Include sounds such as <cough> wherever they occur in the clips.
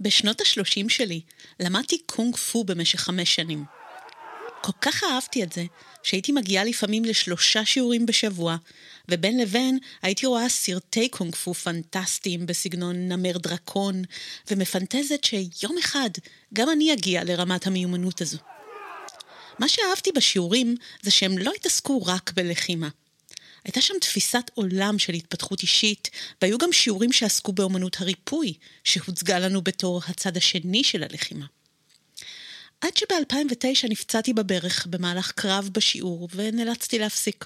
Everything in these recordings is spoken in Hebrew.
בשנות ה-30 שלי למדתי קונג פו במשך חמש שנים. כל כך אהבתי את זה, שהייתי מגיעה לפעמים לשלושה שיעורים בשבוע, ובין לבין הייתי רואה סרטי קונג פו פנטסטיים בסגנון נמר דרקון, ומפנטזת שיום אחד גם אני אגיע לרמת המיומנות הזו. מה שאהבתי בשיעורים זה שהם לא התעסקו רק בלחימה. הייתה שם תפיסת עולם של התפתחות אישית, והיו גם שיעורים שעסקו באמנות הריפוי, שהוצגה לנו בתור הצד השני של הלחימה. עד שב-2009 נפצעתי בברך במהלך קרב בשיעור, ונאלצתי להפסיק.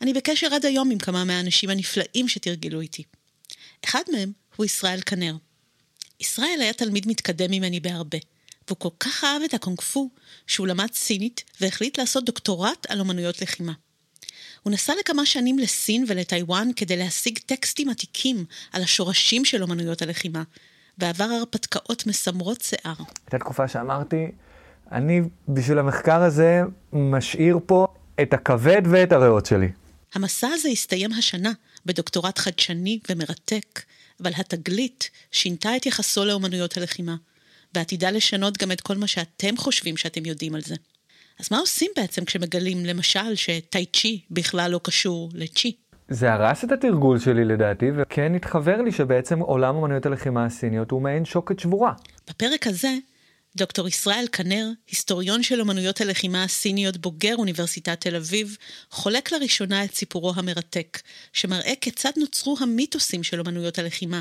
אני בקשר עד היום עם כמה מהאנשים הנפלאים שתרגלו איתי. אחד מהם הוא ישראל כנר. ישראל היה תלמיד מתקדם ממני בהרבה, והוא כל כך אהב את הקונג פו, שהוא למד סינית והחליט לעשות דוקטורט על אומנויות לחימה. הוא נסע לכמה שנים לסין ולטיוואן כדי להשיג טקסטים עתיקים על השורשים של אומנויות הלחימה, ועבר הרפתקאות מסמרות שיער. הייתה תקופה שאמרתי, אני בשביל המחקר הזה משאיר פה את הכבד ואת הריאות שלי. המסע הזה הסתיים השנה בדוקטורט חדשני ומרתק, אבל התגלית שינתה את יחסו לאומנויות הלחימה, ועתידה לשנות גם את כל מה שאתם חושבים שאתם יודעים על זה. אז מה עושים בעצם כשמגלים, למשל, שטאי צ'י בכלל לא קשור לצ'י? זה הרס את התרגול שלי לדעתי, וכן התחבר לי שבעצם עולם אמנויות הלחימה הסיניות הוא מעין שוקת שבורה. בפרק הזה, דוקטור ישראל כנר, היסטוריון של אמנויות הלחימה הסיניות בוגר אוניברסיטת תל אביב, חולק לראשונה את סיפורו המרתק, שמראה כיצד נוצרו המיתוסים של אמנויות הלחימה,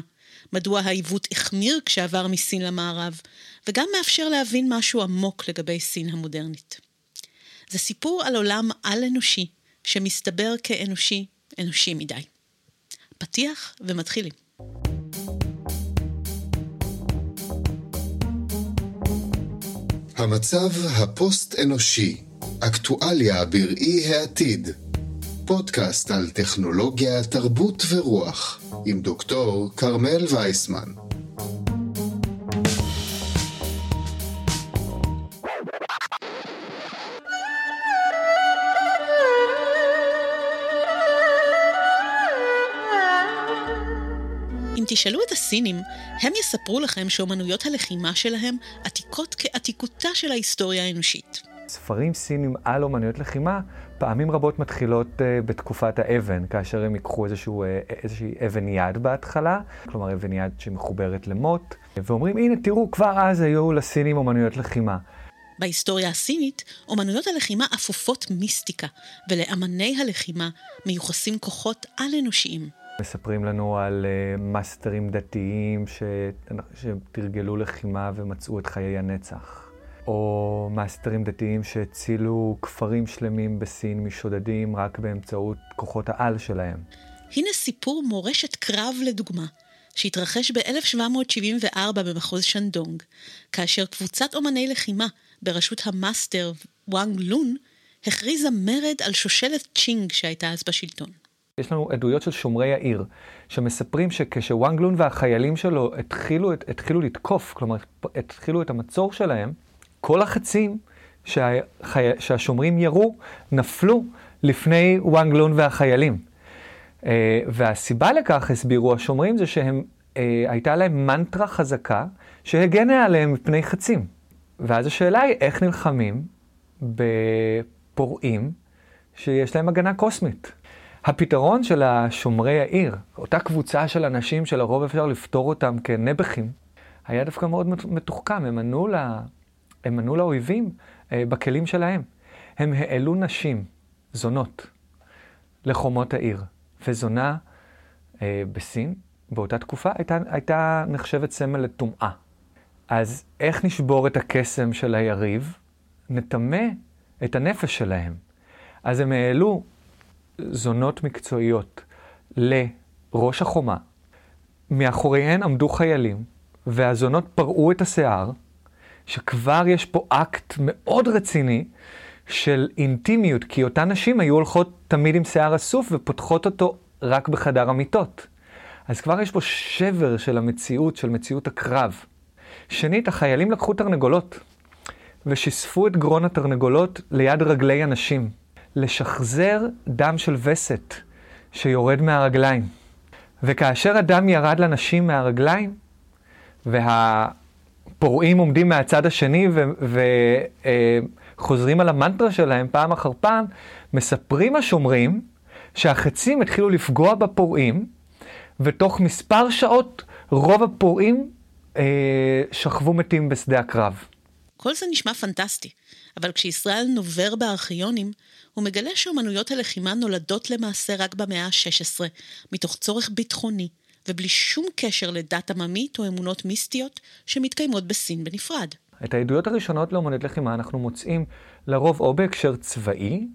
מדוע העיוות החמיר כשעבר מסין למערב, וגם מאפשר להבין משהו עמוק לגבי סין המודרנית. זה סיפור על עולם על-אנושי, שמסתבר כאנושי, אנושי מדי. פתיח ומתחילים. המצב הפוסט-אנושי, אקטואליה בראי העתיד. פודקאסט על טכנולוגיה, תרבות ורוח, עם דוקטור כרמל וייסמן. תשאלו את הסינים, הם יספרו לכם שאומנויות הלחימה שלהם עתיקות כעתיקותה של ההיסטוריה האנושית. ספרים סינים על אומנויות לחימה פעמים רבות מתחילות uh, בתקופת האבן, כאשר הם ייקחו איזשהו, uh, איזושהי אבן יד בהתחלה, כלומר אבן יד שמחוברת למוט, ואומרים, הנה תראו, כבר אז היו לסינים אומנויות לחימה. בהיסטוריה הסינית, אומנויות הלחימה אפופות מיסטיקה, ולאמני הלחימה מיוחסים כוחות על-אנושיים. מספרים לנו על אה, מאסטרים דתיים ש... שתרגלו לחימה ומצאו את חיי הנצח. או מאסטרים דתיים שהצילו כפרים שלמים בסין משודדים רק באמצעות כוחות העל שלהם. הנה סיפור מורשת קרב לדוגמה, שהתרחש ב-1774 במחוז שנדונג, כאשר קבוצת אומני לחימה בראשות המאסטר וואנג לון הכריזה מרד על שושלת צ'ינג שהייתה אז בשלטון. יש לנו עדויות של שומרי העיר, שמספרים שכשוואנגלון והחיילים שלו התחילו, התחילו לתקוף, כלומר, התחילו את המצור שלהם, כל החצים שהחי... שהשומרים ירו, נפלו לפני וואנגלון והחיילים. אה, והסיבה לכך, הסבירו השומרים, זה שהם, אה, הייתה להם מנטרה חזקה שהגנה עליהם מפני חצים. ואז השאלה היא, איך נלחמים בפורעים שיש להם הגנה קוסמית? הפתרון של השומרי העיר, אותה קבוצה של אנשים שלרוב אפשר לפתור אותם כנבחים, היה דווקא מאוד מתוחכם. הם ענו, לה, הם ענו לאויבים אה, בכלים שלהם. הם העלו נשים, זונות, לחומות העיר. וזונה אה, בסין, באותה תקופה, הייתה, הייתה נחשבת סמל לטומאה. אז איך נשבור את הקסם של היריב? נטמא את הנפש שלהם. אז הם העלו זונות מקצועיות לראש החומה, מאחוריהן עמדו חיילים, והזונות פרעו את השיער, שכבר יש פה אקט מאוד רציני של אינטימיות, כי אותן נשים היו הולכות תמיד עם שיער אסוף ופותחות אותו רק בחדר המיטות. אז כבר יש פה שבר של המציאות, של מציאות הקרב. שנית, החיילים לקחו תרנגולות ושיספו את גרון התרנגולות ליד רגלי הנשים. לשחזר דם של וסת שיורד מהרגליים. וכאשר הדם ירד לנשים מהרגליים, והפורעים עומדים מהצד השני וחוזרים על המנטרה שלהם פעם אחר פעם, מספרים השומרים שהחצים התחילו לפגוע בפורעים, ותוך מספר שעות רוב הפורעים אה, שכבו מתים בשדה הקרב. כל זה נשמע פנטסטי, אבל כשישראל נובר בארכיונים, הוא מגלה שאומנויות הלחימה נולדות למעשה רק במאה ה-16, מתוך צורך ביטחוני, ובלי שום קשר לדת עממית או אמונות מיסטיות שמתקיימות בסין בנפרד. את העדויות הראשונות לאומנויות לחימה אנחנו מוצאים לרוב או בהקשר צבאי,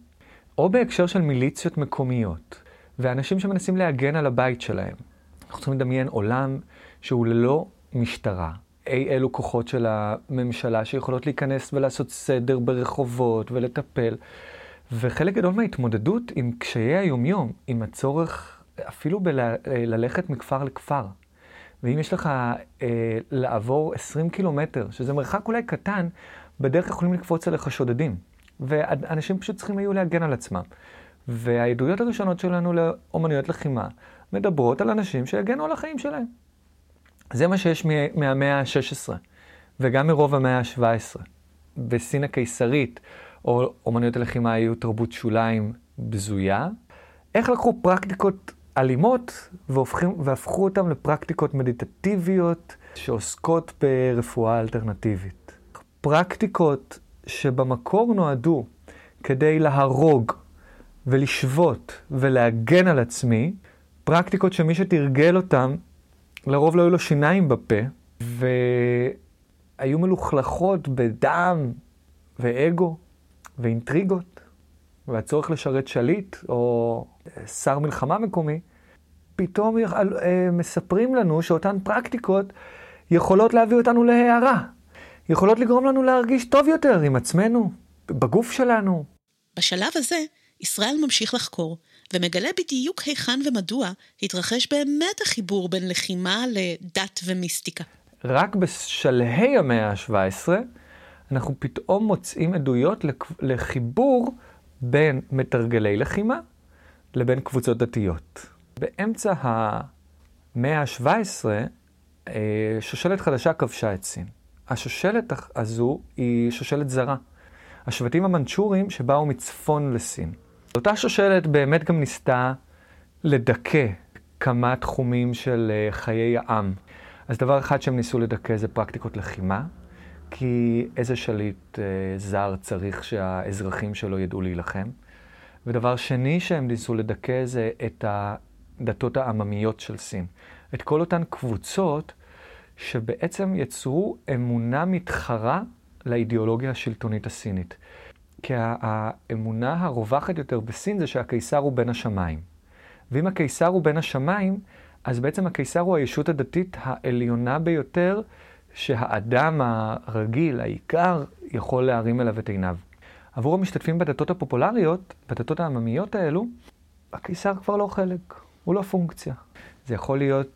או בהקשר של מיליציות מקומיות, ואנשים שמנסים להגן על הבית שלהם. אנחנו צריכים לדמיין עולם שהוא ללא משטרה. אי אלו כוחות של הממשלה שיכולות להיכנס ולעשות סדר ברחובות ולטפל. וחלק גדול מההתמודדות עם קשיי היומיום, עם הצורך אפילו בללכת בל... מכפר לכפר. ואם יש לך אה, לעבור 20 קילומטר, שזה מרחק אולי קטן, בדרך יכולים לקפוץ עליך שודדים. ואנשים פשוט צריכים היו להגן על עצמם. והעדויות הראשונות שלנו לאומנויות לחימה מדברות על אנשים שהגנו על החיים שלהם. זה מה שיש מהמאה ה-16, וגם מרוב המאה ה-17. בסין הקיסרית, או אומנויות הלחימה היו תרבות שוליים בזויה. איך לקחו פרקטיקות אלימות והופכים, והפכו אותן לפרקטיקות מדיטטיביות שעוסקות ברפואה אלטרנטיבית. פרקטיקות שבמקור נועדו כדי להרוג ולשבות ולהגן על עצמי, פרקטיקות שמי שתרגל אותן, לרוב לא היו לו שיניים בפה, והיו מלוכלכות בדם ואגו ואינטריגות, והצורך לשרת שליט או שר מלחמה מקומי, פתאום אה, מספרים לנו שאותן פרקטיקות יכולות להביא אותנו להערה, יכולות לגרום לנו להרגיש טוב יותר עם עצמנו, בגוף שלנו. בשלב הזה, ישראל ממשיך לחקור, ומגלה בדיוק היכן ומדוע התרחש באמת החיבור בין לחימה לדת ומיסטיקה. רק בשלהי המאה ה-17, אנחנו פתאום מוצאים עדויות לחיבור בין מתרגלי לחימה לבין קבוצות דתיות. באמצע המאה ה-17, אה, שושלת חדשה כבשה את סין. השושלת הזו היא שושלת זרה. השבטים המנצ'ורים שבאו מצפון לסין. אותה שושלת באמת גם ניסתה לדכא כמה תחומים של אה, חיי העם. אז דבר אחד שהם ניסו לדכא זה פרקטיקות לחימה, כי איזה שליט אה, זר צריך שהאזרחים שלו ידעו להילחם. ודבר שני שהם ניסו לדכא זה את הדתות העממיות של סין. את כל אותן קבוצות שבעצם יצרו אמונה מתחרה לאידיאולוגיה השלטונית הסינית. כי האמונה הרווחת יותר בסין זה שהקיסר הוא בן השמיים. ואם הקיסר הוא בן השמיים, אז בעצם הקיסר הוא הישות הדתית העליונה ביותר שהאדם הרגיל, האיכר, יכול להרים אליו את עיניו. עבור המשתתפים בדתות הפופולריות, בדתות העממיות האלו, הקיסר כבר לא חלק, הוא לא פונקציה. זה יכול להיות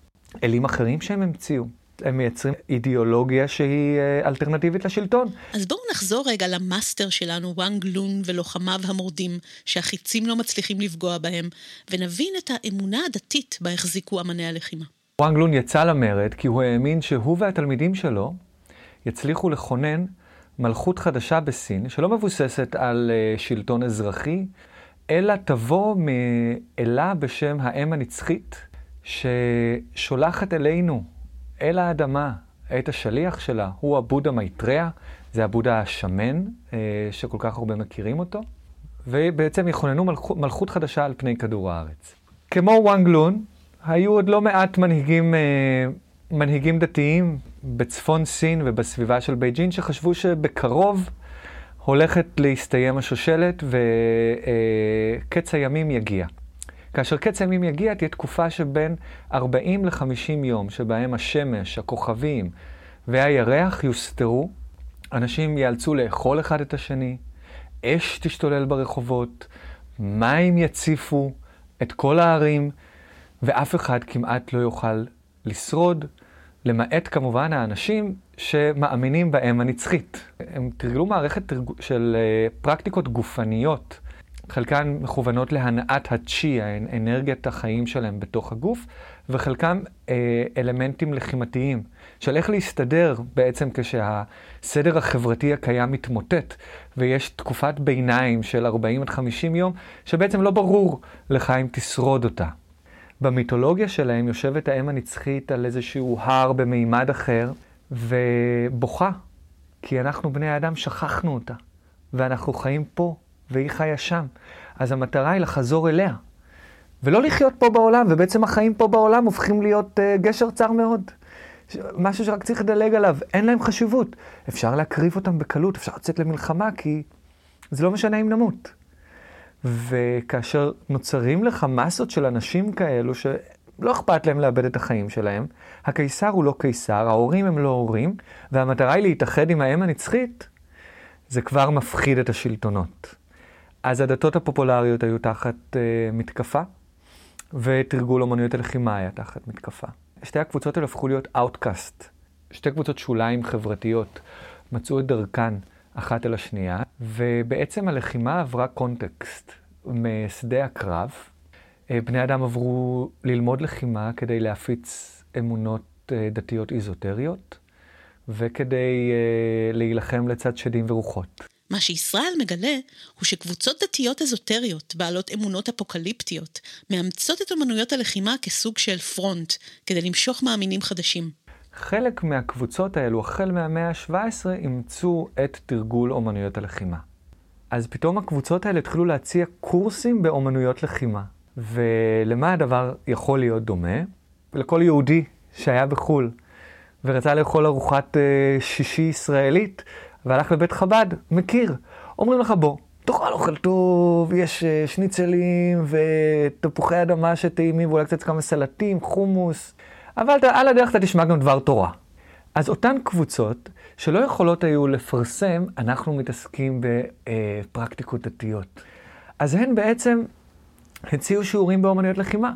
אלים אחרים שהם המציאו. הם מייצרים אידיאולוגיה שהיא אה, אלטרנטיבית לשלטון. אז בואו נחזור רגע למאסטר שלנו, וואנג לון ולוחמיו המורדים, שהחיצים לא מצליחים לפגוע בהם, ונבין את האמונה הדתית בה החזיקו אמני הלחימה. וואנג לון יצא למרד כי הוא האמין שהוא והתלמידים שלו יצליחו לכונן מלכות חדשה בסין, שלא מבוססת על uh, שלטון אזרחי, אלא תבוא מאלה בשם האם הנצחית, ששולחת אלינו אל האדמה את השליח שלה, הוא הבודה מייטריה, זה הבודה השמן, אה, שכל כך הרבה מכירים אותו, ובעצם יכוננו מלכות, מלכות חדשה על פני כדור הארץ. כמו וואנג לון, היו עוד לא מעט מנהיגים, אה, מנהיגים דתיים בצפון סין ובסביבה של בייג'ין, שחשבו שבקרוב הולכת להסתיים השושלת וקץ הימים יגיע. כאשר קץ הימים יגיע, תהיה תקופה שבין 40 ל-50 יום, שבהם השמש, הכוכבים והירח יוסתרו, אנשים ייאלצו לאכול אחד את השני, אש תשתולל ברחובות, מים יציפו את כל הערים, ואף אחד כמעט לא יוכל לשרוד, למעט כמובן האנשים שמאמינים בהם הנצחית. הם תרגלו מערכת של אה, פרקטיקות גופניות חלקן מכוונות להנעת הצ'י, אנרגיית החיים שלהם בתוך הגוף, וחלקם אה, אלמנטים לחימתיים, של איך להסתדר בעצם כשהסדר החברתי הקיים מתמוטט, ויש תקופת ביניים של 40 עד 50 יום, שבעצם לא ברור לך אם תשרוד אותה. במיתולוגיה שלהם יושבת האם הנצחית על איזשהו הר במימד אחר, ובוכה, כי אנחנו בני האדם שכחנו אותה, ואנחנו חיים פה, והיא חיה שם. אז המטרה היא לחזור אליה, ולא לחיות פה בעולם, ובעצם החיים פה בעולם הופכים להיות uh, גשר צר מאוד. משהו שרק צריך לדלג עליו, אין להם חשיבות. אפשר להקריב אותם בקלות, אפשר לצאת למלחמה, כי זה לא משנה אם נמות. וכאשר נוצרים לך מסות של אנשים כאלו שלא אכפת להם לאבד את החיים שלהם, הקיסר הוא לא קיסר, ההורים הם לא הורים, והמטרה היא להתאחד עם האם הנצחית, זה כבר מפחיד את השלטונות. אז הדתות הפופולריות היו תחת uh, מתקפה, ותרגול אומנויות הלחימה היה תחת מתקפה. שתי הקבוצות האלה הפכו להיות Outcast, שתי קבוצות שוליים חברתיות, מצאו את דרכן אחת אל השנייה, ובעצם הלחימה עברה קונטקסט משדה הקרב. אה, בני אדם עברו ללמוד לחימה כדי להפיץ אמונות אה, דתיות איזוטריות, וכדי אה, להילחם לצד שדים ורוחות. מה שישראל מגלה הוא שקבוצות דתיות אזוטריות, בעלות אמונות אפוקליפטיות, מאמצות את אמנויות הלחימה כסוג של פרונט, כדי למשוך מאמינים חדשים. חלק מהקבוצות האלו, החל מהמאה ה-17, אימצו את תרגול אומנויות הלחימה. אז פתאום הקבוצות האלה התחילו להציע קורסים באומנויות לחימה. ולמה הדבר יכול להיות דומה? לכל יהודי שהיה בחו"ל ורצה לאכול ארוחת uh, שישי ישראלית והלך לבית חב"ד, מכיר. אומרים לך, בוא, תאכל אוכל טוב, יש uh, שניצלים ותפוחי אדמה שטעימים ואולי קצת כמה סלטים, חומוס, אבל על הדרך אתה תשמע גם דבר תורה. אז אותן קבוצות שלא יכולות היו לפרסם, אנחנו מתעסקים בפרקטיקות דתיות. אז הן בעצם הציעו שיעורים באומנויות לחימה.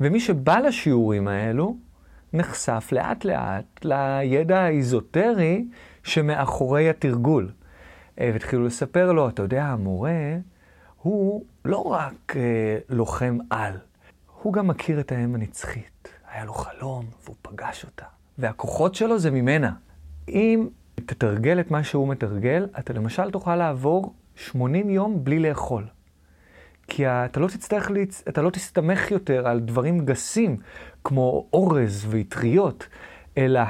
ומי שבא לשיעורים האלו, נחשף לאט לאט לידע האיזוטרי שמאחורי התרגול. אה, והתחילו לספר לו, אתה יודע, המורה הוא לא רק אה, לוחם על, הוא גם מכיר את האם הנצחית. היה לו חלום והוא פגש אותה. והכוחות שלו זה ממנה. אם תתרגל את מה שהוא מתרגל, אתה למשל תוכל לעבור 80 יום בלי לאכול. כי אתה לא תצטרך, להצ... אתה לא תסתמך יותר על דברים גסים, כמו אורז ואטריות, אלא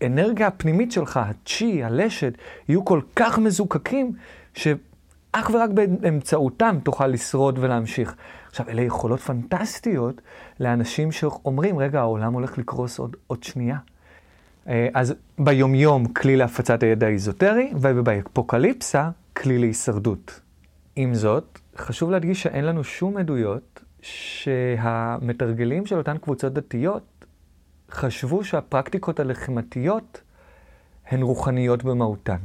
האנרגיה הפנימית שלך, הצ'י, הלשד, יהיו כל כך מזוקקים, שאך ורק באמצעותם תוכל לשרוד ולהמשיך. עכשיו, אלה יכולות פנטסטיות לאנשים שאומרים, רגע, העולם הולך לקרוס עוד, עוד שנייה. אה, אז ביומיום כלי להפצת הידע האיזוטרי, ובאפוקליפסה כלי להישרדות. עם זאת, חשוב להדגיש שאין לנו שום עדויות שהמתרגלים של אותן קבוצות דתיות חשבו שהפרקטיקות הלחימתיות הן רוחניות במהותן.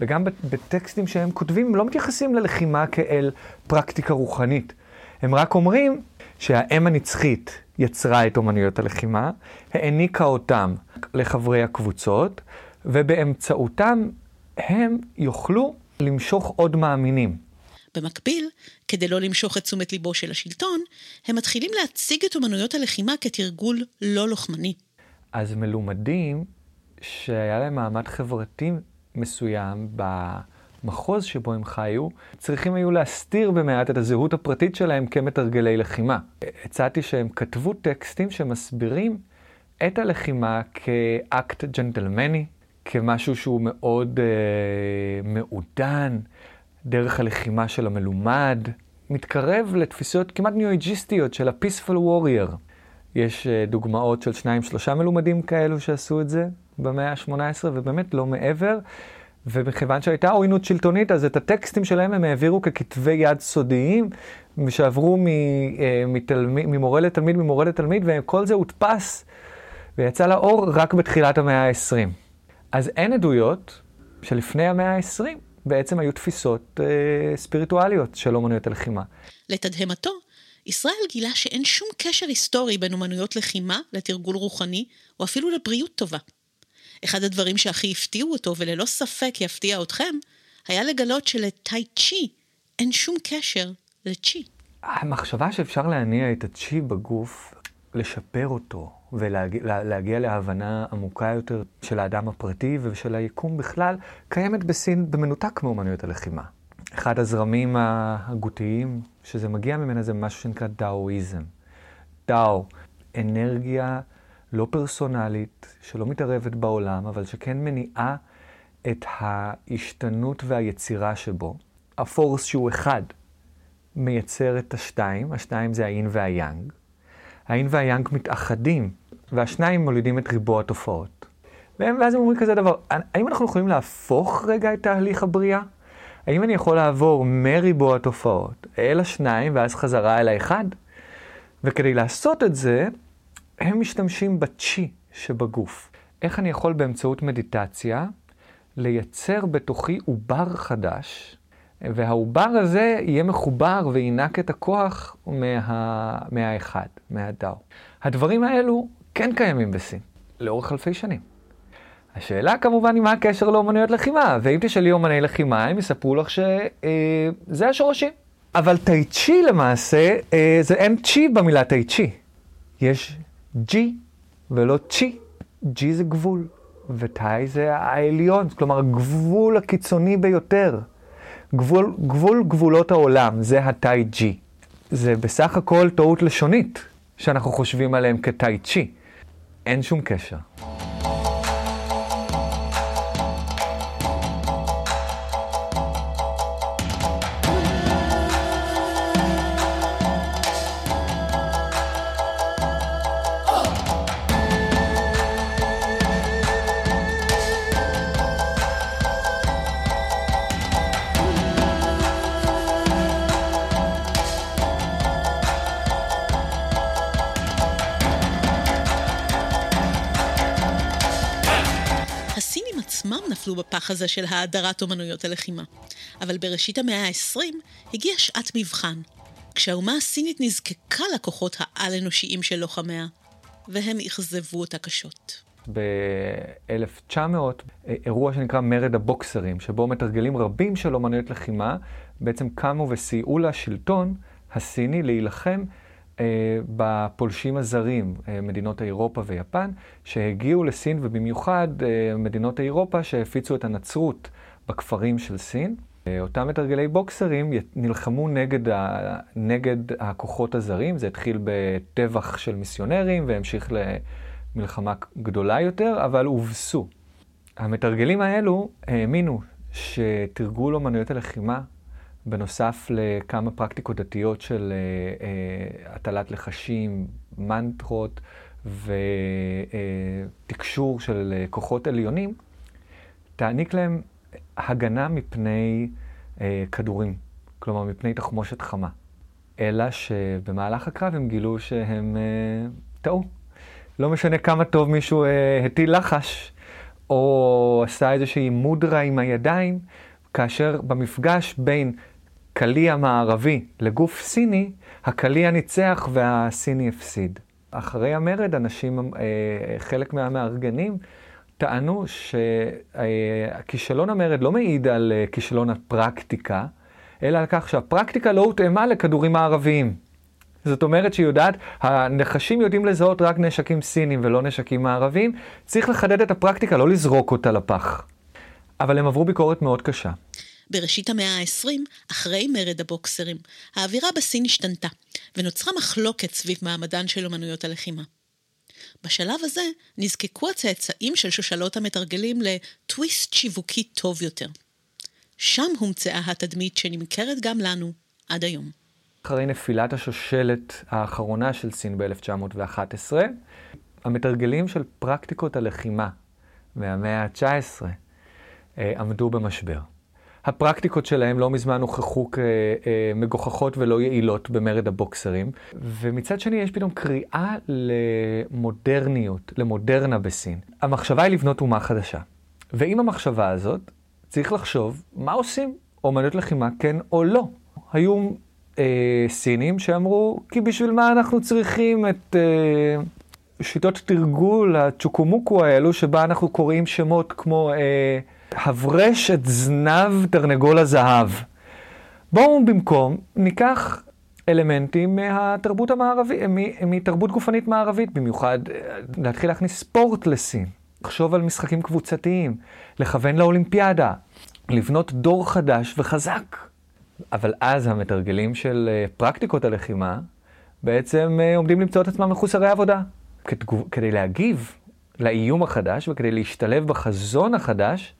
וגם בטקסטים שהם כותבים, הם לא מתייחסים ללחימה כאל פרקטיקה רוחנית. הם רק אומרים שהאם הנצחית יצרה את אומנויות הלחימה, העניקה אותם לחברי הקבוצות, ובאמצעותם הם יוכלו למשוך עוד מאמינים. במקביל, כדי לא למשוך את תשומת ליבו של השלטון, הם מתחילים להציג את אומנויות הלחימה כתרגול לא לוחמני. אז מלומדים שהיה להם מעמד חברתי מסוים במחוז שבו הם חיו, צריכים היו להסתיר במעט את הזהות הפרטית שלהם כמתרגלי לחימה. הצעתי שהם כתבו טקסטים שמסבירים את הלחימה כאקט ג'נטלמני, כמשהו שהוא מאוד אה, מעודן, דרך הלחימה של המלומד, מתקרב לתפיסות כמעט ניו-אייג'יסטיות של ה-peaceful warrior. יש uh, דוגמאות של שניים, שלושה מלומדים כאלו שעשו את זה במאה ה-18, ובאמת לא מעבר. ומכיוון שהייתה עוינות שלטונית, אז את הטקסטים שלהם הם העבירו ככתבי יד סודיים, שעברו אה, ממורה לתלמיד, ממורה לתלמיד, וכל זה הודפס ויצא לאור רק בתחילת המאה ה-20. אז אין עדויות שלפני המאה ה-20 בעצם היו תפיסות אה, ספיריטואליות של אומנויות הלחימה. לתדהמתו, ישראל גילה שאין שום קשר היסטורי בין אומנויות לחימה לתרגול רוחני, או אפילו לבריאות טובה. אחד הדברים שהכי הפתיעו אותו, וללא ספק יפתיע אתכם, היה לגלות שלטאי צ'י אין שום קשר לצ'י. המחשבה שאפשר להניע את הצ'י בגוף, לשפר אותו ולהגיע להבנה עמוקה יותר של האדם הפרטי ושל היקום בכלל, קיימת בסין במנותק מאומנויות הלחימה. אחד הזרמים ההגותיים שזה מגיע ממנה זה משהו שנקרא דאואיזם. דאו, אנרגיה לא פרסונלית, שלא מתערבת בעולם, אבל שכן מניעה את ההשתנות והיצירה שבו. הפורס שהוא אחד מייצר את השתיים, השתיים זה האין והיאנג. האין והיאנג מתאחדים, והשניים מולידים את ריבוע התופעות. ואז הם אומרים כזה דבר, האם אנחנו יכולים להפוך רגע את תהליך הבריאה? האם אני יכול לעבור מריבוע התופעות אל השניים ואז חזרה אל האחד? וכדי לעשות את זה, הם משתמשים בצ'י שבגוף. איך אני יכול באמצעות מדיטציה לייצר בתוכי עובר חדש, והעובר הזה יהיה מחובר וינק את הכוח מה... מהאחד, מהדאו. הדברים האלו כן קיימים בסין, לאורך אלפי שנים. השאלה כמובן היא מה הקשר לאומנויות לחימה, ואם תשאלי אומני לחימה, הם יספרו לך שזה אה, השורשים. אבל טאי צ'י למעשה, אה, זה אין צ'י במילה טאי צ'י. יש ג'י ולא צ'י. ג'י זה גבול, וטאי זה העליון, כלומר הגבול הקיצוני ביותר. גבול, גבול גבולות העולם, זה הטאי ג'י. זה בסך הכל טעות לשונית, שאנחנו חושבים עליהם כטאי צ'י. אין שום קשר. נפלו בפח הזה של האדרת אומנויות הלחימה. אבל בראשית המאה ה-20 הגיעה שעת מבחן, כשהאומה הסינית נזקקה לכוחות העל-אנושיים של לוחמיה, והם אכזבו אותה קשות. ב-1900, אירוע שנקרא מרד הבוקסרים, שבו מתרגלים רבים של אומנויות לחימה בעצם קמו וסייעו לשלטון הסיני להילחם אה, בפולשים הזרים, אה, מדינות אירופה ויפן, שהגיעו לסין, ובמיוחד אה, מדינות אירופה שהפיצו את הנצרות בכפרים של סין. אותם מתרגלי בוקסרים נלחמו נגד, ה, נגד הכוחות הזרים, זה התחיל בטבח של מיסיונרים והמשיך למלחמה גדולה יותר, אבל הובסו. המתרגלים האלו האמינו שתרגול אומנויות הלחימה בנוסף לכמה פרקטיקות דתיות של אה, אה, הטלת לחשים, מנטרות ותקשור אה, של אה, כוחות עליונים, תעניק להם הגנה מפני אה, כדורים, כלומר מפני תחמושת חמה. אלא שבמהלך הקרב הם גילו שהם אה, טעו. לא משנה כמה טוב מישהו אה, הטיל לחש, או עשה איזושהי מודרה עם הידיים, כאשר במפגש בין קליע מערבי לגוף סיני, הקליע ניצח והסיני הפסיד. אחרי המרד, אנשים, אה, חלק מהמארגנים, טענו שכישלון המרד לא מעיד על אה, כישלון הפרקטיקה, אלא על כך שהפרקטיקה לא הותאמה לכדורים מערביים. זאת אומרת שהיא יודעת, הנחשים יודעים לזהות רק נשקים סינים ולא נשקים מערביים, צריך לחדד את הפרקטיקה, לא לזרוק אותה לפח. אבל הם עברו ביקורת מאוד קשה. בראשית המאה ה-20, אחרי מרד הבוקסרים, האווירה בסין השתנתה, ונוצרה מחלוקת סביב מעמדן של אומנויות הלחימה. בשלב הזה נזקקו הצאצאים של שושלות המתרגלים לטוויסט שיווקי טוב יותר. שם הומצאה התדמית שנמכרת גם לנו עד היום. אחרי נפילת השושלת האחרונה של סין ב-1911, המתרגלים של פרקטיקות הלחימה מהמאה ה-19 אה, עמדו במשבר. הפרקטיקות שלהם לא מזמן הוכחו כמגוחכות ולא יעילות במרד הבוקסרים, ומצד שני יש פתאום קריאה למודרניות, למודרנה בסין. המחשבה היא לבנות אומה חדשה. ועם המחשבה הזאת, צריך לחשוב מה עושים, אומנות לחימה כן או לא. היו אה, סינים שאמרו, כי בשביל מה אנחנו צריכים את אה, שיטות תרגול, הצ'וקומוקו האלו, שבה אנחנו קוראים שמות כמו... אה, הברש את זנב תרנגול הזהב. בואו במקום ניקח אלמנטים מהתרבות המערבית, מתרבות גופנית מערבית, במיוחד אה, להתחיל להכניס ספורט לסין, לחשוב על משחקים קבוצתיים, לכוון לאולימפיאדה, לבנות דור חדש וחזק. אבל אז המתרגלים של אה, פרקטיקות הלחימה בעצם אה, עומדים למצוא את עצמם מחוסרי עבודה. כדי להגיב לאיום החדש וכדי להשתלב בחזון החדש,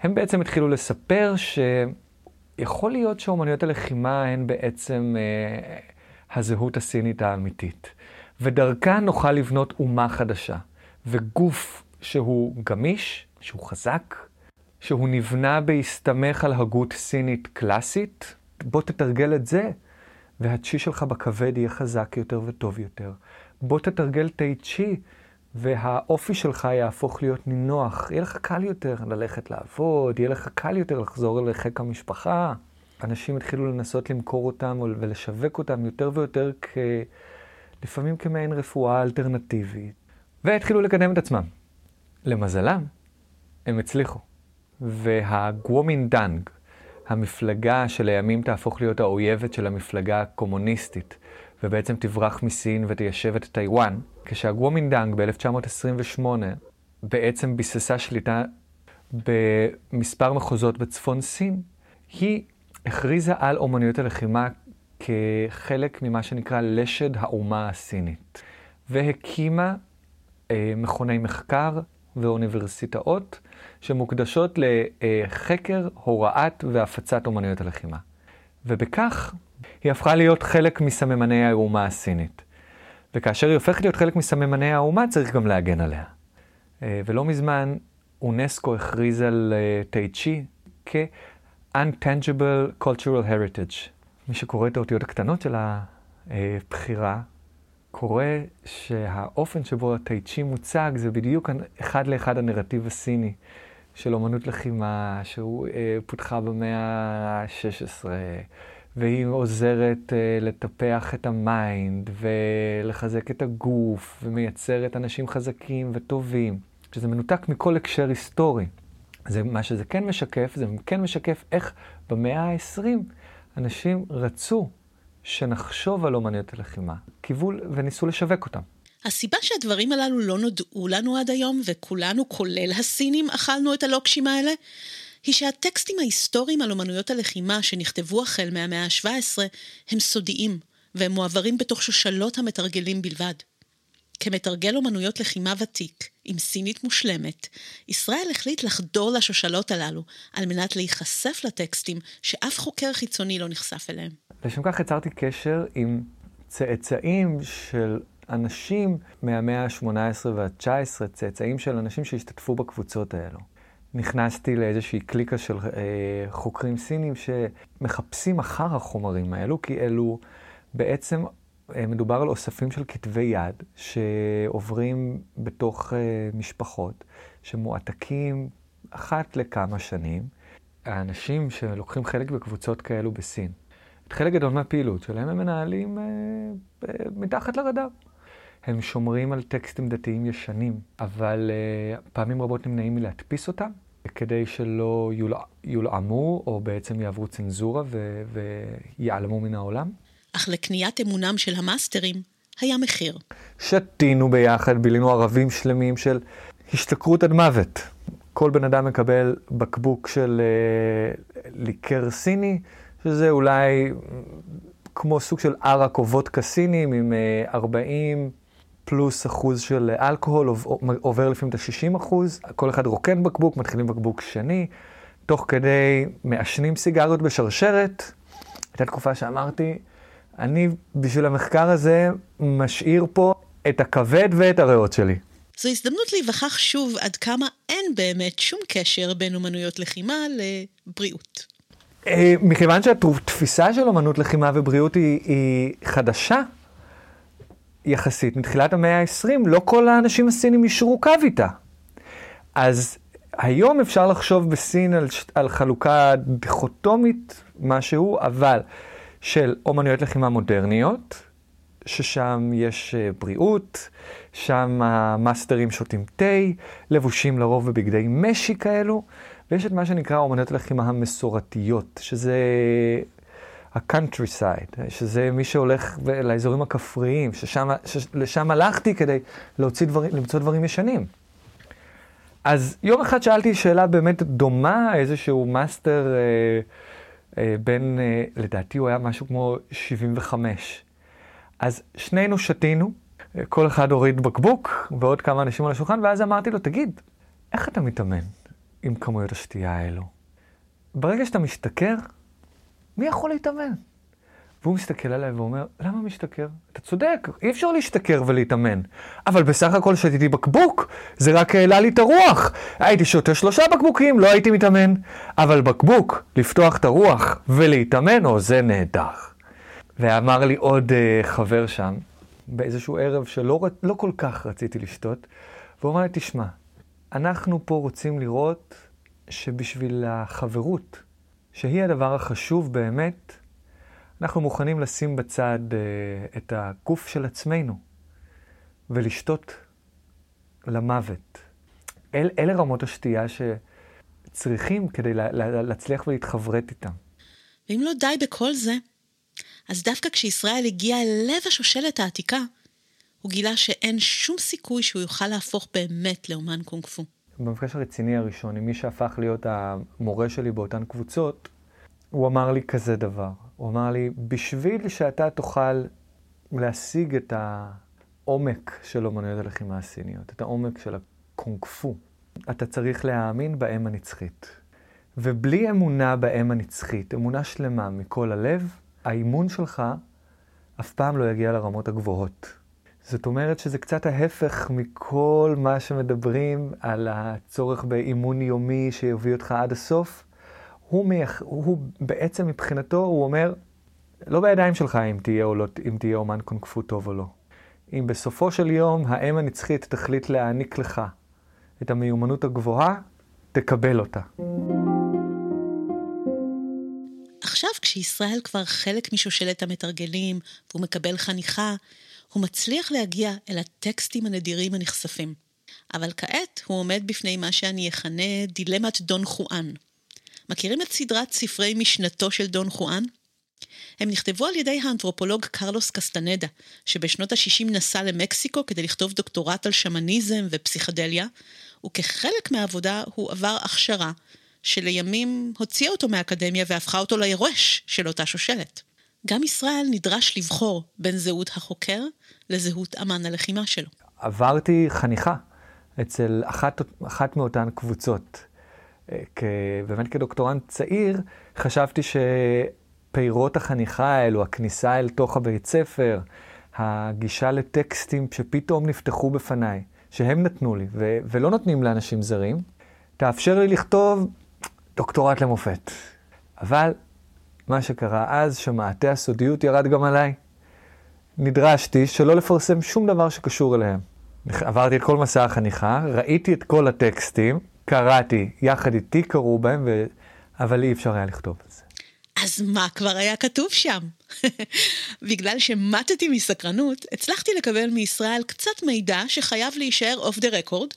הם בעצם התחילו לספר שיכול להיות שאומנויות הלחימה הן בעצם אה, הזהות הסינית האמיתית. ודרכה נוכל לבנות אומה חדשה, וגוף שהוא גמיש, שהוא חזק, שהוא נבנה בהסתמך על הגות סינית קלאסית, בוא תתרגל את זה, והצ'י שלך בכבד יהיה חזק יותר וטוב יותר. בוא תתרגל טי צ'י, והאופי שלך יהפוך להיות נינוח. יהיה לך קל יותר ללכת לעבוד, יהיה לך קל יותר לחזור לחיק המשפחה. אנשים התחילו לנסות למכור אותם ולשווק אותם יותר ויותר כ... לפעמים כמעין רפואה אלטרנטיבית, והתחילו לקדם את עצמם. למזלם, הם הצליחו. והגוומינדנג, המפלגה שלימים תהפוך להיות האויבת של המפלגה הקומוניסטית, ובעצם תברח מסין ותיישב את טיוואן, כשהגוומינדנג ב-1928 בעצם ביססה שליטה במספר מחוזות בצפון סין, היא הכריזה על אומנויות הלחימה כחלק ממה שנקרא לשד האומה הסינית, והקימה אה, מכוני מחקר ואוניברסיטאות שמוקדשות לחקר, הוראת והפצת אומנויות הלחימה. ובכך היא הפכה להיות חלק מסממני האומה הסינית. וכאשר היא הופכת להיות חלק מסממני האומה, צריך גם להגן עליה. אה, ולא מזמן אונסקו הכריז על אה, טי צ'י כ-untangible cultural heritage. מי שקורא את האותיות הקטנות של הבחירה, קורא שהאופן שבו הטי צ'י מוצג זה בדיוק אחד לאחד הנרטיב הסיני של אומנות לחימה, שהוא אה, פותחה במאה ה-16. והיא עוזרת אה, לטפח את ה mind ולחזק את הגוף ומייצרת אנשים חזקים וטובים, שזה מנותק מכל הקשר היסטורי. זה מה שזה כן משקף, זה כן משקף איך במאה ה-20 אנשים רצו שנחשוב על אומניות הלחימה, קיוו וניסו לשווק אותם. הסיבה שהדברים הללו לא נודעו לנו עד היום, וכולנו, כולל הסינים, אכלנו את הלוקשים האלה, היא שהטקסטים ההיסטוריים על אומנויות הלחימה שנכתבו החל מהמאה ה-17 הם סודיים, והם מועברים בתוך שושלות המתרגלים בלבד. כמתרגל אומנויות לחימה ותיק, עם סינית מושלמת, ישראל החליט לחדור לשושלות הללו, על מנת להיחשף לטקסטים שאף חוקר חיצוני לא נחשף אליהם. לשם כך יצרתי קשר עם צאצאים של אנשים מהמאה ה-18 וה-19, צאצאים של אנשים שהשתתפו בקבוצות האלו. נכנסתי לאיזושהי קליקה של אה, חוקרים סינים שמחפשים אחר החומרים האלו, כי אלו בעצם, אה, מדובר על אוספים של כתבי יד שעוברים בתוך אה, משפחות, שמועתקים אחת לכמה שנים. האנשים שלוקחים חלק בקבוצות כאלו בסין, את חלק גדול מהפעילות שלהם הם מנהלים אה, אה, מתחת לרדאר. הם שומרים על טקסטים דתיים ישנים, אבל uh, פעמים רבות נמנעים מלהדפיס אותם, כדי שלא יולע, יולעמו, או בעצם יעברו צנזורה ו- ויעלמו מן העולם. אך לקניית אמונם של המאסטרים היה מחיר. שתינו ביחד, בילינו ערבים שלמים של השתכרות עד מוות. כל בן אדם מקבל בקבוק של uh, ליקר סיני, שזה אולי כמו סוג של ערק או וודקה סינים עם uh, 40 פלוס אחוז של אלכוהול, עובר לפעמים את ה-60 אחוז, כל אחד רוקן בקבוק, מתחילים בקבוק שני, תוך כדי מעשנים סיגריות בשרשרת. הייתה תקופה שאמרתי, אני בשביל המחקר הזה משאיר פה את הכבד ואת הריאות שלי. זו הזדמנות להיווכח שוב עד כמה אין באמת שום קשר בין אומנויות לחימה לבריאות. אה, מכיוון שהתפיסה של אומנות לחימה ובריאות היא, היא חדשה, יחסית מתחילת המאה ה-20, לא כל האנשים הסינים יישרו קו איתה. אז היום אפשר לחשוב בסין על, על חלוקה דיכוטומית, משהו, אבל של אומנויות לחימה מודרניות, ששם יש אה, בריאות, שם המאסטרים שותים תה, לבושים לרוב בבגדי משי כאלו, ויש את מה שנקרא אומנויות הלחימה המסורתיות, שזה ה-countryside, שזה מי שהולך לאזורים הכפריים, שלשם הלכתי כדי להוציא דברים, למצוא דברים ישנים. אז יום אחד שאלתי שאלה באמת דומה, איזשהו מאסטר אה, אה, בין, אה, לדעתי הוא היה משהו כמו 75. אז שנינו שתינו, אה, כל אחד הוריד בקבוק ועוד כמה אנשים על השולחן, ואז אמרתי לו, תגיד, איך אתה מתאמן עם כמויות השתייה האלו? ברגע שאתה משתכר, מי יכול להתאמן? והוא מסתכל עליי ואומר, למה משתכר? אתה צודק, אי אפשר להשתכר ולהתאמן. אבל בסך הכל שתיתי בקבוק, זה רק העלה לי את הרוח. הייתי שותה שלושה בקבוקים, לא הייתי מתאמן. אבל בקבוק, לפתוח את הרוח ולהתאמן, או זה נהדר. ואמר לי עוד uh, חבר שם, באיזשהו ערב שלא לא כל כך רציתי לשתות, והוא אמר לי, תשמע, אנחנו פה רוצים לראות שבשביל החברות, שהיא הדבר החשוב באמת, אנחנו מוכנים לשים בצד uh, את הגוף של עצמנו ולשתות למוות. אל, אלה רמות השתייה שצריכים כדי לה, לה, להצליח ולהתחברת איתם. ואם לא די בכל זה, אז דווקא כשישראל הגיע אל לב השושלת העתיקה, הוא גילה שאין שום סיכוי שהוא יוכל להפוך באמת לאומן קונג פו. במפגש הרציני הראשון, עם מי שהפך להיות המורה שלי באותן קבוצות, הוא אמר לי כזה דבר. הוא אמר לי, בשביל שאתה תוכל להשיג את העומק של אומנויות הלחימה הסיניות, את העומק של הקונג פו, אתה צריך להאמין באם הנצחית. ובלי אמונה באם הנצחית, אמונה שלמה מכל הלב, האימון שלך אף פעם לא יגיע לרמות הגבוהות. זאת אומרת שזה קצת ההפך מכל מה שמדברים על הצורך באימון יומי שיביא אותך עד הסוף. הוא, מייח, הוא בעצם מבחינתו, הוא אומר, לא בידיים שלך אם תהיה, או לא, אם תהיה אומן קונקפו טוב או לא. אם בסופו של יום האם הנצחית תחליט להעניק לך את המיומנות הגבוהה, תקבל אותה. עכשיו, כשישראל כבר חלק משושלת המתרגלים, והוא מקבל חניכה, הוא מצליח להגיע אל הטקסטים הנדירים הנחשפים. אבל כעת הוא עומד בפני מה שאני אכנה דילמת דון חואן. מכירים את סדרת ספרי משנתו של דון חואן? הם נכתבו על ידי האנתרופולוג קרלוס קסטנדה, שבשנות ה-60 נסע למקסיקו כדי לכתוב דוקטורט על שמניזם ופסיכדליה, וכחלק מהעבודה הוא עבר הכשרה, שלימים הוציאה אותו מהאקדמיה והפכה אותו ליורש של אותה שושלת. גם ישראל נדרש לבחור בין זהות החוקר לזהות אמן הלחימה שלו. עברתי חניכה אצל אחת, אחת מאותן קבוצות. באמת כדוקטורנט צעיר, חשבתי שפירות החניכה האלו, הכניסה אל תוך הבית ספר, הגישה לטקסטים שפתאום נפתחו בפניי, שהם נתנו לי, ו- ולא נותנים לאנשים זרים, תאפשר לי לכתוב דוקטורט למופת. אבל מה שקרה אז, שמעטה הסודיות ירד גם עליי. נדרשתי שלא לפרסם שום דבר שקשור אליהם. עברתי את כל מסע החניכה, ראיתי את כל הטקסטים, קראתי, יחד איתי קראו בהם, ו... אבל אי אפשר היה לכתוב. אז מה כבר היה כתוב שם? <laughs> בגלל שמטתי מסקרנות, הצלחתי לקבל מישראל קצת מידע שחייב להישאר אוף דה רקורד,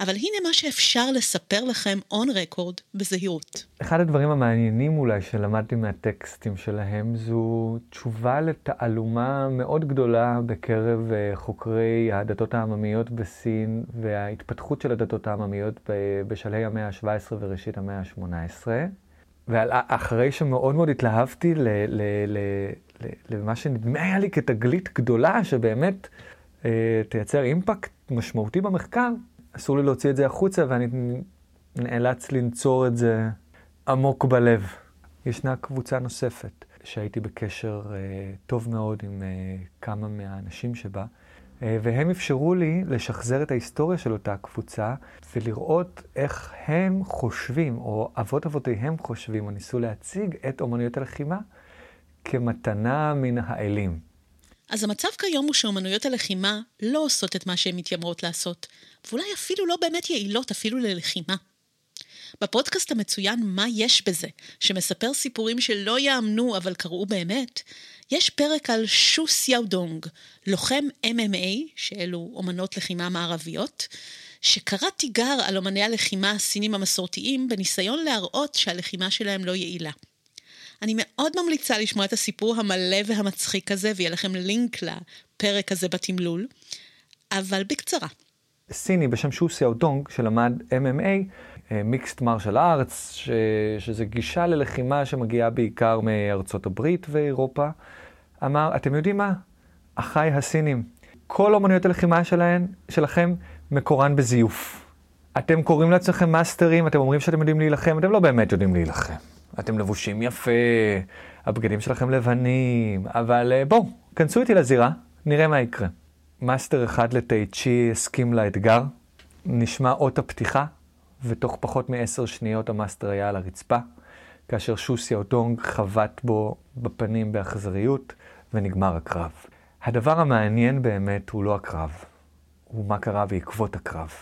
אבל הנה מה שאפשר לספר לכם און רקורד בזהירות. אחד הדברים המעניינים אולי שלמדתי מהטקסטים שלהם זו תשובה לתעלומה מאוד גדולה בקרב אה, חוקרי הדתות העממיות בסין וההתפתחות של הדתות העממיות בשלהי המאה ה-17 וראשית המאה ה-18. ואחרי שמאוד מאוד התלהבתי ל, ל, ל, ל, למה שנדמה היה לי כתגלית גדולה, שבאמת אה, תייצר אימפקט משמעותי במחקר, אסור לי להוציא את זה החוצה, ואני נאלץ לנצור את זה עמוק בלב. ישנה קבוצה נוספת שהייתי בקשר אה, טוב מאוד עם אה, כמה מהאנשים שבה, והם אפשרו לי לשחזר את ההיסטוריה של אותה קבוצה ולראות איך הם חושבים, או אבות אבותיהם חושבים, או ניסו להציג את אומנויות הלחימה כמתנה מן האלים. אז המצב כיום הוא שאומנויות הלחימה לא עושות את מה שהן מתיימרות לעשות, ואולי אפילו לא באמת יעילות אפילו ללחימה. בפודקאסט המצוין "מה יש בזה", שמספר סיפורים שלא יאמנו אבל קרו באמת, יש פרק על שו סיאודונג, לוחם MMA, שאלו אומנות לחימה מערביות, שקרא תיגר על אומני הלחימה הסינים המסורתיים בניסיון להראות שהלחימה שלהם לא יעילה. אני מאוד ממליצה לשמוע את הסיפור המלא והמצחיק הזה, ויהיה לכם לינק לפרק הזה בתמלול, אבל בקצרה. סיני בשם שו סיאו דונג, שלמד MMA, מיקסט מרשל ארץ, שזה גישה ללחימה שמגיעה בעיקר מארצות הברית ואירופה, אמר, אתם יודעים מה? אחיי הסינים, כל אומנויות הלחימה שלהן, שלכם מקורן בזיוף. אתם קוראים לעצמכם מאסטרים, אתם אומרים שאתם יודעים להילחם, אתם לא באמת יודעים להילחם. אתם לבושים יפה, הבגדים שלכם לבנים, אבל אה, בואו, כנסו איתי לזירה, נראה מה יקרה. מאסטר אחד לטאי צ'י הסכים לאתגר, נשמע אות הפתיחה, ותוך פחות מעשר שניות המאסטר היה על הרצפה, כאשר שו סיאודונג חבט בו בפנים באכזריות, ונגמר הקרב. הדבר המעניין באמת הוא לא הקרב, הוא מה קרה בעקבות הקרב.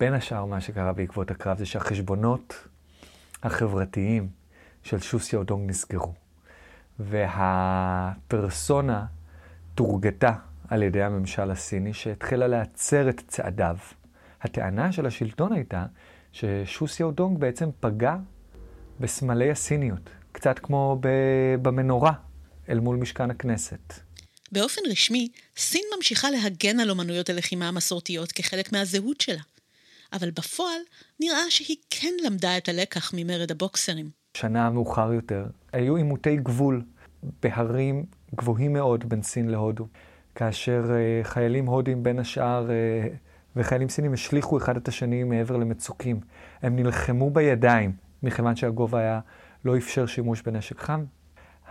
בין השאר מה שקרה בעקבות הקרב זה שהחשבונות החברתיים של שו סיאודונג נסגרו. והפרסונה תורגתה על ידי הממשל הסיני שהתחילה להצר את צעדיו. הטענה של השלטון הייתה ששוסי אודונג בעצם פגע בסמלי הסיניות, קצת כמו במנורה אל מול משכן הכנסת. באופן רשמי, סין ממשיכה להגן על אומנויות הלחימה המסורתיות כחלק מהזהות שלה. אבל בפועל נראה שהיא כן למדה את הלקח ממרד הבוקסרים. שנה מאוחר יותר, היו עימותי גבול בהרים גבוהים מאוד בין סין להודו, כאשר uh, חיילים הודים בין השאר uh, וחיילים סינים השליכו אחד את השני מעבר למצוקים. הם נלחמו בידיים, מכיוון שהגובה היה לא אפשר שימוש בנשק חם.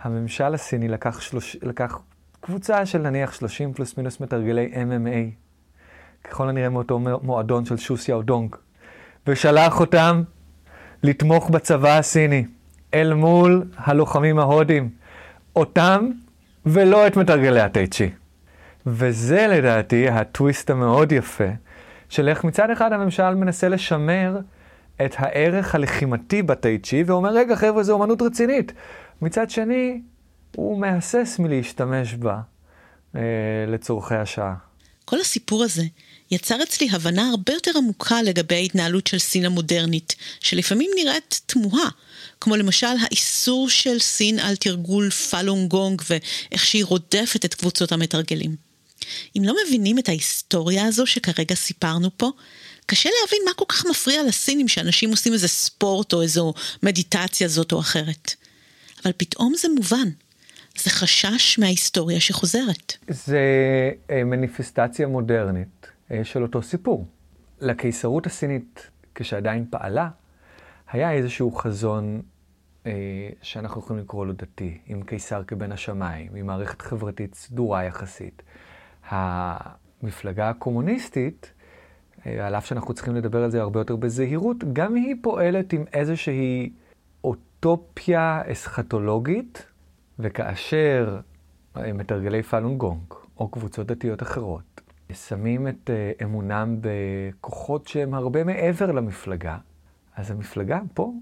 הממשל הסיני לקח, שלוש, לקח קבוצה של נניח 30 פלוס מינוס מתרגלי MMA, ככל הנראה מאותו מועדון של שוסיה אודונג, ושלח אותם לתמוך בצבא הסיני אל מול הלוחמים ההודים. אותם ולא את מתרגלי הטייצ'י. וזה לדעתי הטוויסט המאוד יפה, של איך מצד אחד הממשל מנסה לשמר את הערך הלחימתי בטייצ'י, ואומר, רגע חבר'ה, זו אומנות רצינית. מצד שני, הוא מהסס מלהשתמש בה אה, לצורכי השעה. כל הסיפור הזה יצר אצלי הבנה הרבה יותר עמוקה לגבי ההתנהלות של סין המודרנית, שלפעמים נראית תמוהה, כמו למשל האיסור של סין על תרגול פלונג גונג ואיך שהיא רודפת את קבוצות המתרגלים. אם לא מבינים את ההיסטוריה הזו שכרגע סיפרנו פה, קשה להבין מה כל כך מפריע לסינים שאנשים עושים איזה ספורט או איזו מדיטציה זאת או אחרת. אבל פתאום זה מובן. זה חשש מההיסטוריה שחוזרת. זה אה, מניפסטציה מודרנית אה, של אותו סיפור. לקיסרות הסינית, כשעדיין פעלה, היה איזשהו חזון אה, שאנחנו יכולים לקרוא לו דתי, עם קיסר כבן השמיים, עם מערכת חברתית סדורה יחסית. המפלגה הקומוניסטית, אה, על אף שאנחנו צריכים לדבר על זה הרבה יותר בזהירות, גם היא פועלת עם איזושהי אוטופיה אסכטולוגית, וכאשר אה, מתרגלי פאלון גונג, או קבוצות דתיות אחרות, שמים את אה, אמונם בכוחות שהם הרבה מעבר למפלגה, אז המפלגה פה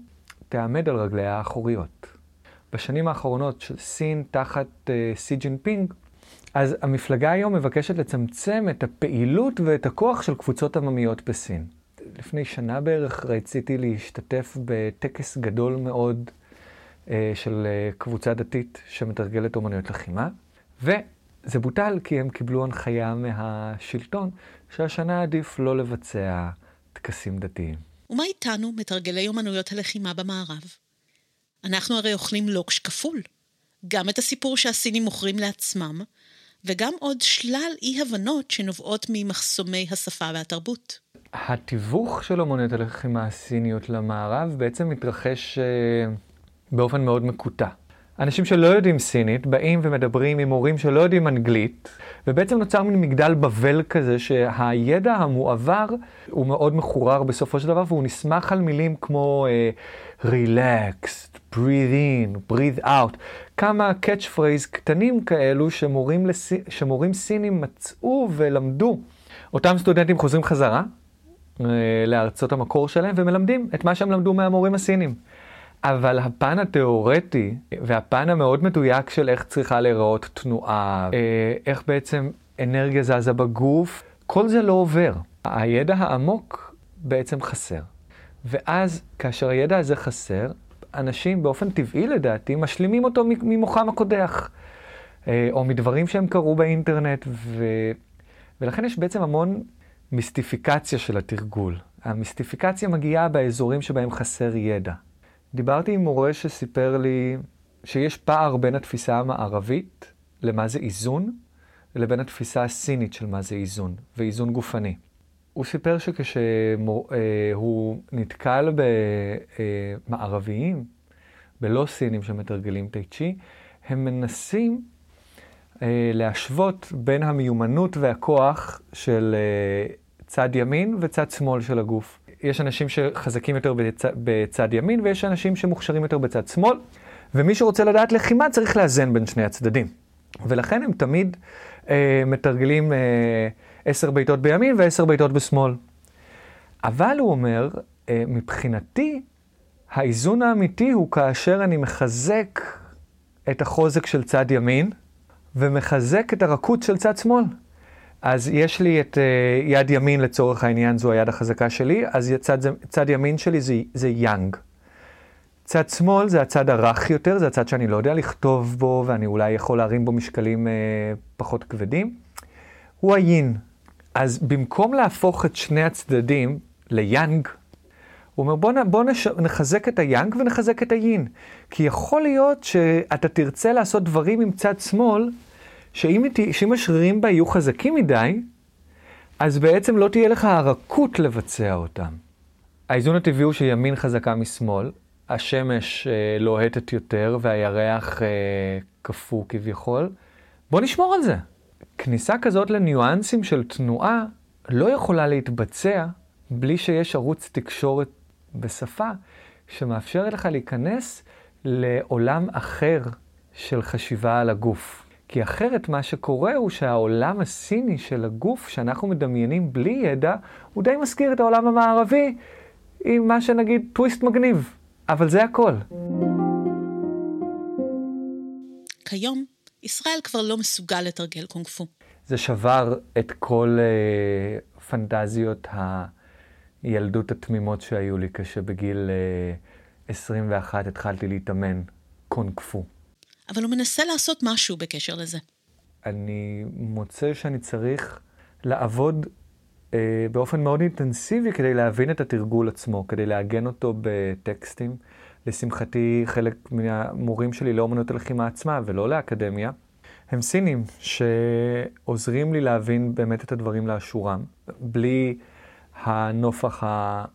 תעמוד על רגליה האחוריות. בשנים האחרונות של סין תחת סי ג'ינפינג, אז המפלגה היום מבקשת לצמצם את הפעילות ואת הכוח של קבוצות עממיות בסין. לפני שנה בערך רציתי להשתתף בטקס גדול מאוד אה, של אה, קבוצה דתית שמתרגלת אומנויות לחימה, וזה בוטל כי הם קיבלו הנחיה מהשלטון שהשנה עדיף לא לבצע טקסים דתיים. ומה איתנו, מתרגלי אומנויות הלחימה במערב? אנחנו הרי אוכלים לוקש כפול. גם את הסיפור שהסינים מוכרים לעצמם, וגם עוד שלל אי-הבנות שנובעות ממחסומי השפה והתרבות. התיווך של אומנויות הלחימה הסיניות למערב בעצם מתרחש אה, באופן מאוד מקוטע. אנשים שלא יודעים סינית באים ומדברים עם הורים שלא יודעים אנגלית, ובעצם נוצר מין מגדל בבל כזה שהידע המועבר הוא מאוד מחורר בסופו של דבר, והוא נסמך על מילים כמו uh, relaxed, breathe in, breathe out, כמה catch phrase קטנים כאלו שמורים, לס... שמורים סינים מצאו ולמדו. אותם סטודנטים חוזרים חזרה uh, לארצות המקור שלהם ומלמדים את מה שהם למדו מהמורים הסינים. אבל הפן התיאורטי והפן המאוד מדויק של איך צריכה להיראות תנועה, אה, איך בעצם אנרגיה זזה בגוף, כל זה לא עובר. הידע העמוק בעצם חסר. ואז כאשר הידע הזה חסר, אנשים באופן טבעי לדעתי משלימים אותו ממוחם הקודח, אה, או מדברים שהם קראו באינטרנט, ו... ולכן יש בעצם המון מיסטיפיקציה של התרגול. המיסטיפיקציה מגיעה באזורים שבהם חסר ידע. דיברתי עם מורה שסיפר לי שיש פער בין התפיסה המערבית למה זה איזון, לבין התפיסה הסינית של מה זה איזון, ואיזון גופני. הוא סיפר שכשהוא נתקל במערביים, בלא סינים שמתרגלים טי צ'י, הם מנסים אה, להשוות בין המיומנות והכוח של אה, צד ימין וצד שמאל של הגוף. יש אנשים שחזקים יותר בצ... בצד ימין ויש אנשים שמוכשרים יותר בצד שמאל, ומי שרוצה לדעת לחימה צריך לאזן בין שני הצדדים. ולכן הם תמיד אה, מתרגלים אה, עשר בעיטות בימין ועשר בעיטות בשמאל. אבל הוא אומר, אה, מבחינתי, האיזון האמיתי הוא כאשר אני מחזק את החוזק של צד ימין ומחזק את הרכות של צד שמאל. אז יש לי את uh, יד ימין לצורך העניין, זו היד החזקה שלי, אז צד, צד ימין שלי זה, זה יאנג. צד שמאל זה הצד הרך יותר, זה הצד שאני לא יודע לכתוב בו, ואני אולי יכול להרים בו משקלים uh, פחות כבדים. הוא היין. אז במקום להפוך את שני הצדדים ליאנג, הוא אומר, בוא, בוא נש, נחזק את היאנג ונחזק את היין. כי יכול להיות שאתה תרצה לעשות דברים עם צד שמאל, שאם, שאם השרירים בה יהיו חזקים מדי, אז בעצם לא תהיה לך הרכות לבצע אותם. האיזון הטבעי הוא שימין חזקה משמאל, השמש אה, לוהטת יותר והירח אה, קפוא כביכול. בוא נשמור על זה. כניסה כזאת לניואנסים של תנועה לא יכולה להתבצע בלי שיש ערוץ תקשורת בשפה שמאפשרת לך להיכנס לעולם אחר של חשיבה על הגוף. כי אחרת מה שקורה הוא שהעולם הסיני של הגוף שאנחנו מדמיינים בלי ידע, הוא די מזכיר את העולם המערבי עם מה שנגיד טוויסט מגניב. אבל זה הכל. כיום, ישראל כבר לא מסוגל לתרגל קונג פו. זה שבר את כל uh, פנטזיות הילדות התמימות שהיו לי כשבגיל uh, 21 התחלתי להתאמן קונג פו. אבל הוא מנסה לעשות משהו בקשר לזה. אני מוצא שאני צריך לעבוד אה, באופן מאוד אינטנסיבי כדי להבין את התרגול עצמו, כדי לעגן אותו בטקסטים. לשמחתי, חלק מהמורים שלי לאומנות הלחימה עצמה ולא לאקדמיה, הם סינים שעוזרים לי להבין באמת את הדברים לאשורם, בלי הנופח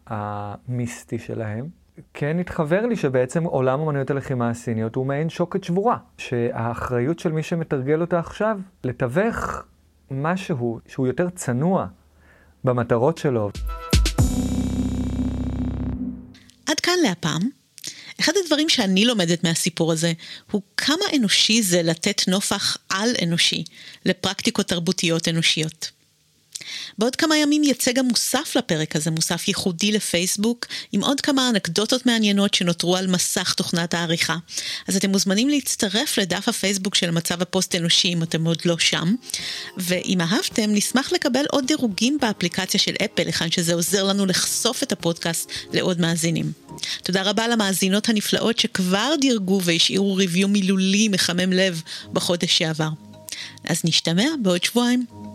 המיסטי שלהם. כן התחבר לי שבעצם עולם אמנויות הלחימה הסיניות הוא מעין שוקת שבורה, שהאחריות של מי שמתרגל אותה עכשיו, לתווך משהו שהוא יותר צנוע במטרות שלו. עד כאן להפעם. אחד הדברים שאני לומדת מהסיפור הזה הוא כמה אנושי זה לתת נופח על-אנושי לפרקטיקות תרבותיות אנושיות. בעוד כמה ימים יצא גם מוסף לפרק הזה, מוסף ייחודי לפייסבוק, עם עוד כמה אנקדוטות מעניינות שנותרו על מסך תוכנת העריכה. אז אתם מוזמנים להצטרף לדף הפייסבוק של מצב הפוסט אנושי אם אתם עוד לא שם. ואם אהבתם, נשמח לקבל עוד דירוגים באפליקציה של אפל, היכן שזה עוזר לנו לחשוף את הפודקאסט לעוד מאזינים. תודה רבה למאזינות הנפלאות שכבר דירגו והשאירו ריוויו מילולי מחמם לב בחודש שעבר. אז נשתמע בעוד שבועיים.